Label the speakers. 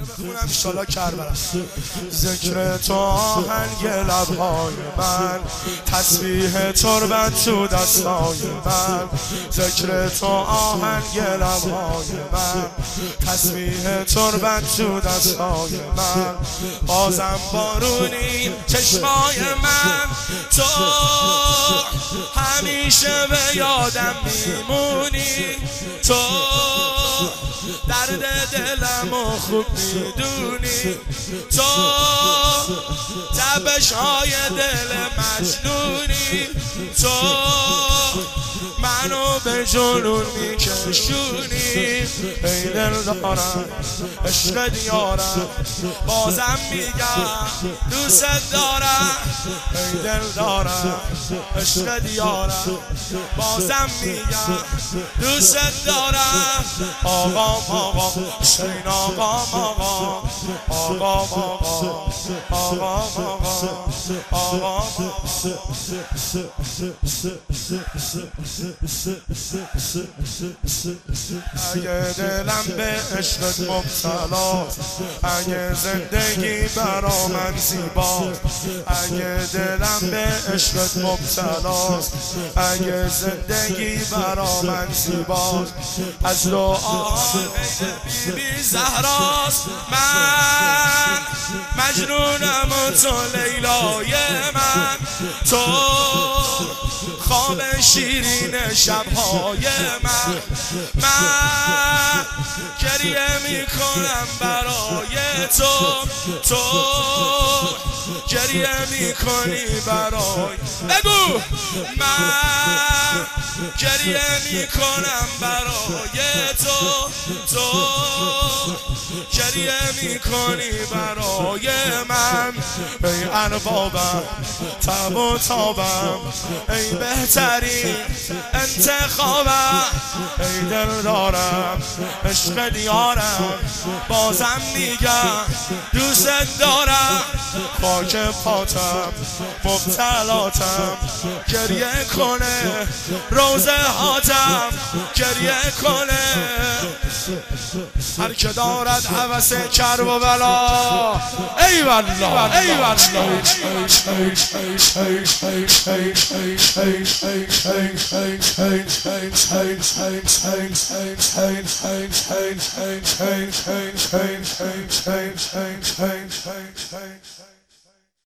Speaker 1: بخونم ذکر تو آهنگ لبهای من تسبیح تربت تو دستای من ذکر تو آهنگ لبهای من تسبیح تربت تو دستای من بازم بارونی چشمای من تو همیشه به یادم میمونی. تو درد دلم و خوب می‌دونی. تو تبش های دل مجنونی. تو منو به جنون میکشونی؟ ای دل دارم عشق دیارم بازم میگم دوست دارم. ای دل دارم عشق دیارم بازم میگم دوست دارم. آقا آقا آقا آقا آقا آقا آقا. اگه دلم به عشقت مبتلا اگه زندگی برا من زیبا اگه دلم به عشقت مبتلا اگه زندگی برا من زیبا. از دعای بی زهراست من و تو لیلای من. تو خواب شیرین شبهای من. من گریه می‌کنم برای تو تو. گریه می‌کنی برای بگو. من گریه می‌کنم برای تو تو. گریه می‌کنی برای من. ای اربابم تب و تابم. ای بهترین انتخابم. ای دل دارم عشق دیارم. بازم میگم دوست دارم. خاک پاتم مبتلاتم. گریه کنه روزه هاتم. گریه کنه. هر که دارد حوث کرب و بلا ای والله ای والله Change, change, change, change, change, change, change, change.